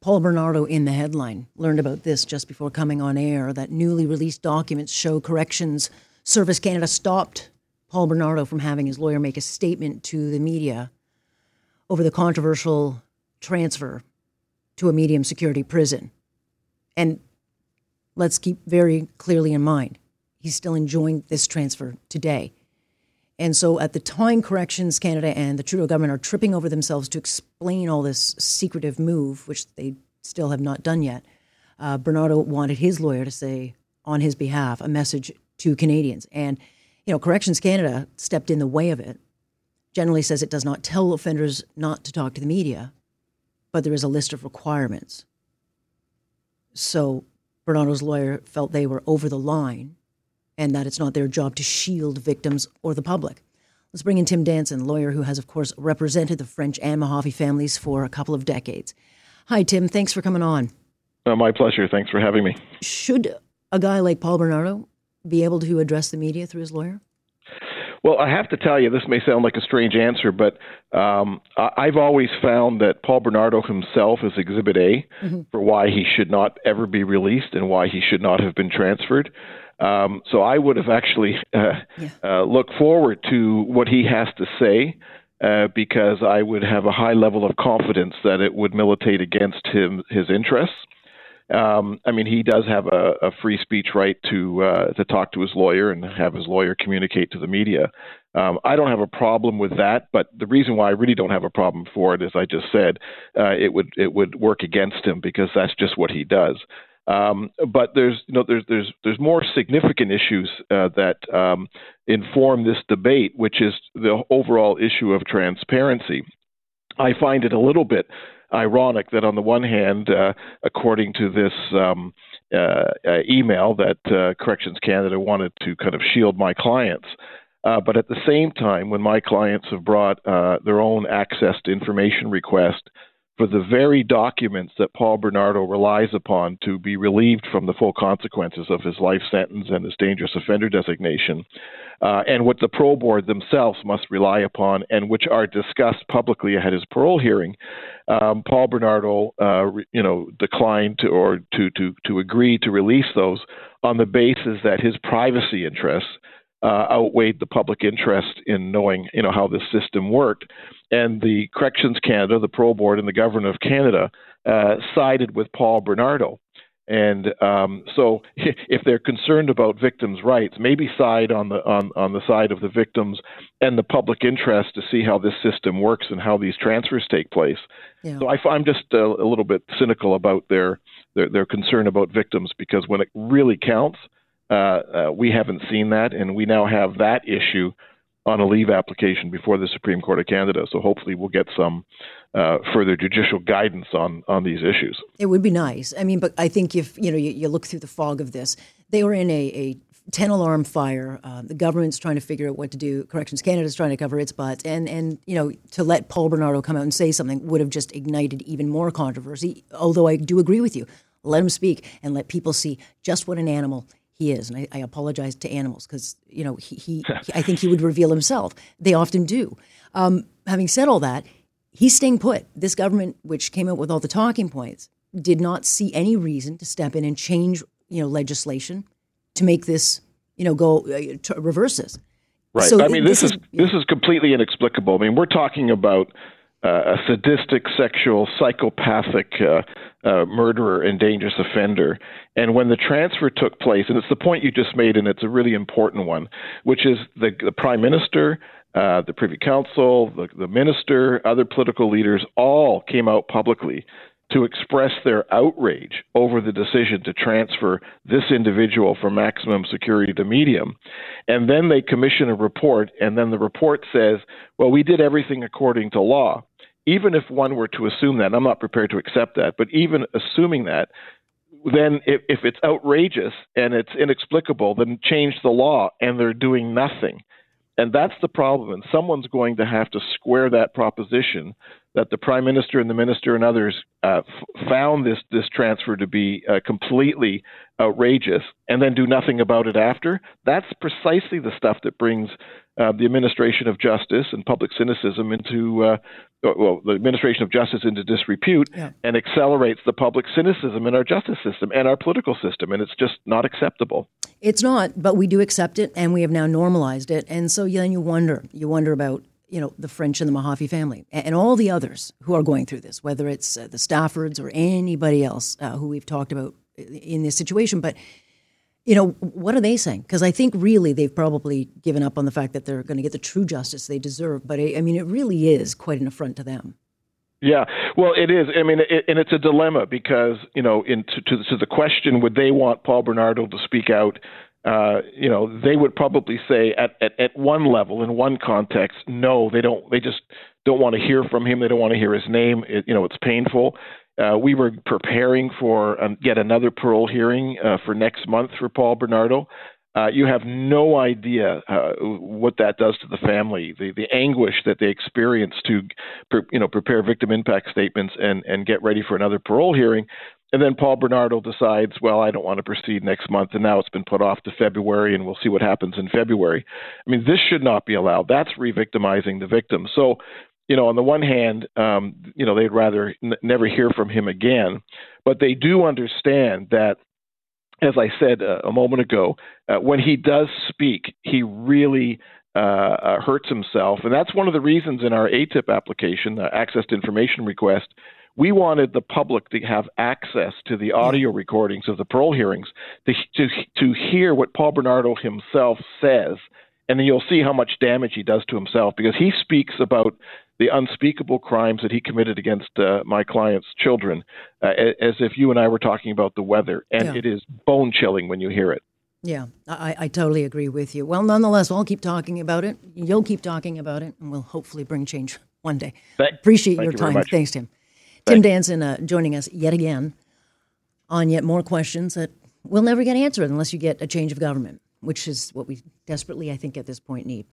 Paul Bernardo in the headline learned about this just before coming on air that newly released documents show Corrections Service Canada stopped Paul Bernardo from having his lawyer make a statement to the media over the controversial transfer to a medium security prison. And let's keep very clearly in mind, he's still enjoying this transfer today. And so at the time, Corrections Canada and the Trudeau government are tripping over themselves to explain all this secretive move, which they still have not done yet. Uh, Bernardo wanted his lawyer to say on his behalf a message to Canadians. And, you know, Corrections Canada stepped in the way of it, generally says it does not tell offenders not to talk to the media, but there is a list of requirements. So Bernardo's lawyer felt they were over the line and that it's not their job to shield victims or the public. Let's bring in Tim Danson, lawyer who has, of course, represented the French and Mahaffy families for a couple of decades. Hi, Tim. Thanks for coming on. Uh, my pleasure. Thanks for having me. Should a guy like Paul Bernardo be able to address the media through his lawyer? Well, I have to tell you, this may sound like a strange answer, but um, I've always found that Paul Bernardo himself is Exhibit A mm-hmm. for why he should not ever be released and why he should not have been transferred. Um, so I would have actually uh, yeah. uh, looked forward to what he has to say. Uh, because I would have a high level of confidence that it would militate against him his interests. Um, I mean, he does have a, a free speech right to uh, to talk to his lawyer and have his lawyer communicate to the media. Um, I don't have a problem with that, but the reason why I really don't have a problem for it, as I just said, uh, it would it would work against him because that's just what he does. Um, but there's you know there's there's there's more significant issues uh, that um, inform this debate, which is the overall issue of transparency. I find it a little bit ironic that on the one hand, uh, according to this um, uh, uh email, that uh, Corrections Canada wanted to kind of shield my clients. Uh, but at the same time, when my clients have brought their own access to information request for the very documents that Paul Bernardo relies upon to be relieved from the full consequences of his life sentence and his dangerous offender designation, uh, and what the parole board themselves must rely upon, and which are discussed publicly at his parole hearing. Um, Paul Bernardo, uh, you know, declined to or to to to agree to release those on the basis that his privacy interests uh, outweighed the public interest in knowing, you know, how this system worked. And the Corrections Canada, the Parole Board, and the Government of Canada uh, sided with Paul Bernardo. And um, so, if they're concerned about victims' rights, maybe side on the on, on the side of the victims and the public interest to see how this system works and how these transfers take place. Yeah. So I, am just a, a, little bit cynical about their, their their concern about victims because when it really counts, uh, uh, we haven't seen that, and we now have that issue on a leave application before the Supreme Court of Canada. So hopefully, we'll get some uh, further judicial guidance on on these issues. It would be nice. I mean, but I think if you know you, you look through the fog of this, they were in a, a 10 alarm fire. Uh, the government's trying to figure out what to do. Corrections Canada's trying to cover its butt. And, and, you know, to let Paul Bernardo come out and say something would have just ignited even more controversy. Although I do agree with you. Let him speak and let people see just what an animal he is. And I, I apologize to animals because, you know, he, he, I think he would reveal himself. They often do. Um, having said all that, he's staying put. This government, which came out with all the talking points, did not see any reason to step in and change, you know, legislation to make this, you know, go uh, to reverse this. Right. So I mean, this, this is, is this is completely inexplicable. I mean, we're talking about uh, a sadistic, sexual, psychopathic uh, uh, murderer and dangerous offender. And when the transfer took place, and it's the point you just made, and it's a really important one, which is the, the prime minister, uh, the Privy Council, the, the minister, other political leaders all came out publicly to express their outrage over the decision to transfer this individual from maximum security to medium. And then they commission a report, and then the report says, well, we did everything according to law even if one were to assume that, I'm not prepared to accept that, but even assuming that, then if, if it's outrageous and it's inexplicable, then change the law, and they're doing nothing. And that's the problem. And someone's going to have to square that proposition that the prime minister and the minister and others uh, f- found this this transfer to be uh, completely outrageous, and then do nothing about it after. That's precisely the stuff that brings uh, the administration of justice and public cynicism into uh, well, the administration of justice into disrepute yeah. and accelerates the public cynicism in our justice system and our political system. And it's just not acceptable. It's not, but we do accept it and we have now normalized it. And so then you wonder, you wonder about, you know, the French and the Mahaffy family and all the others who are going through this, whether it's uh, the Staffords or anybody else uh, who we've talked about in this situation. But you know, what are they saying? Because I think really they've probably given up on the fact that they're going to get the true justice they deserve. But I, I mean, it really is quite an affront to them. Yeah, well, it is. I mean, it, and it's a dilemma because you know, in to, to, to the question, would they want Paul Bernardo to speak out? Uh, you know, they would probably say at, at at one level, in one context, no, they don't. They just don't want to hear from him. They don't want to hear his name. It, you know, it's painful. Uh, we were preparing for um, yet another parole hearing uh, for next month for Paul Bernardo. Uh, you have no idea uh, what that does to the family, the, the anguish that they experience to, you know, prepare victim impact statements and, and get ready for another parole hearing. And then Paul Bernardo decides, well, I don't want to proceed next month, and now it's been put off to February, and we'll see what happens in February. I mean, this should not be allowed. That's re-victimizing the victim. So you know, on the one hand, um, you know, they'd rather n- never hear from him again, but they do understand that, as I said uh, a moment ago, uh, when he does speak, he really uh, uh hurts himself, and that's one of the reasons in our ATIP application, the Access to Information request, we wanted the public to have access to the audio recordings of the parole hearings to to, to hear what Paul Bernardo himself says and then you'll see how much damage he does to himself because he speaks about the unspeakable crimes that he committed against uh, my client's children, uh, as if you and I were talking about the weather, and yeah. it is bone chilling when you hear it. Yeah, I, I totally agree with you. Well, nonetheless, I'll keep talking about it. You'll keep talking about it, and we'll hopefully bring change one day. Thank, Appreciate thank your you time. Thanks, Tim. Tim Danson uh, joining us yet again on yet more questions that will never get answered unless you get a change of government, which is what we desperately, I think, at this point need.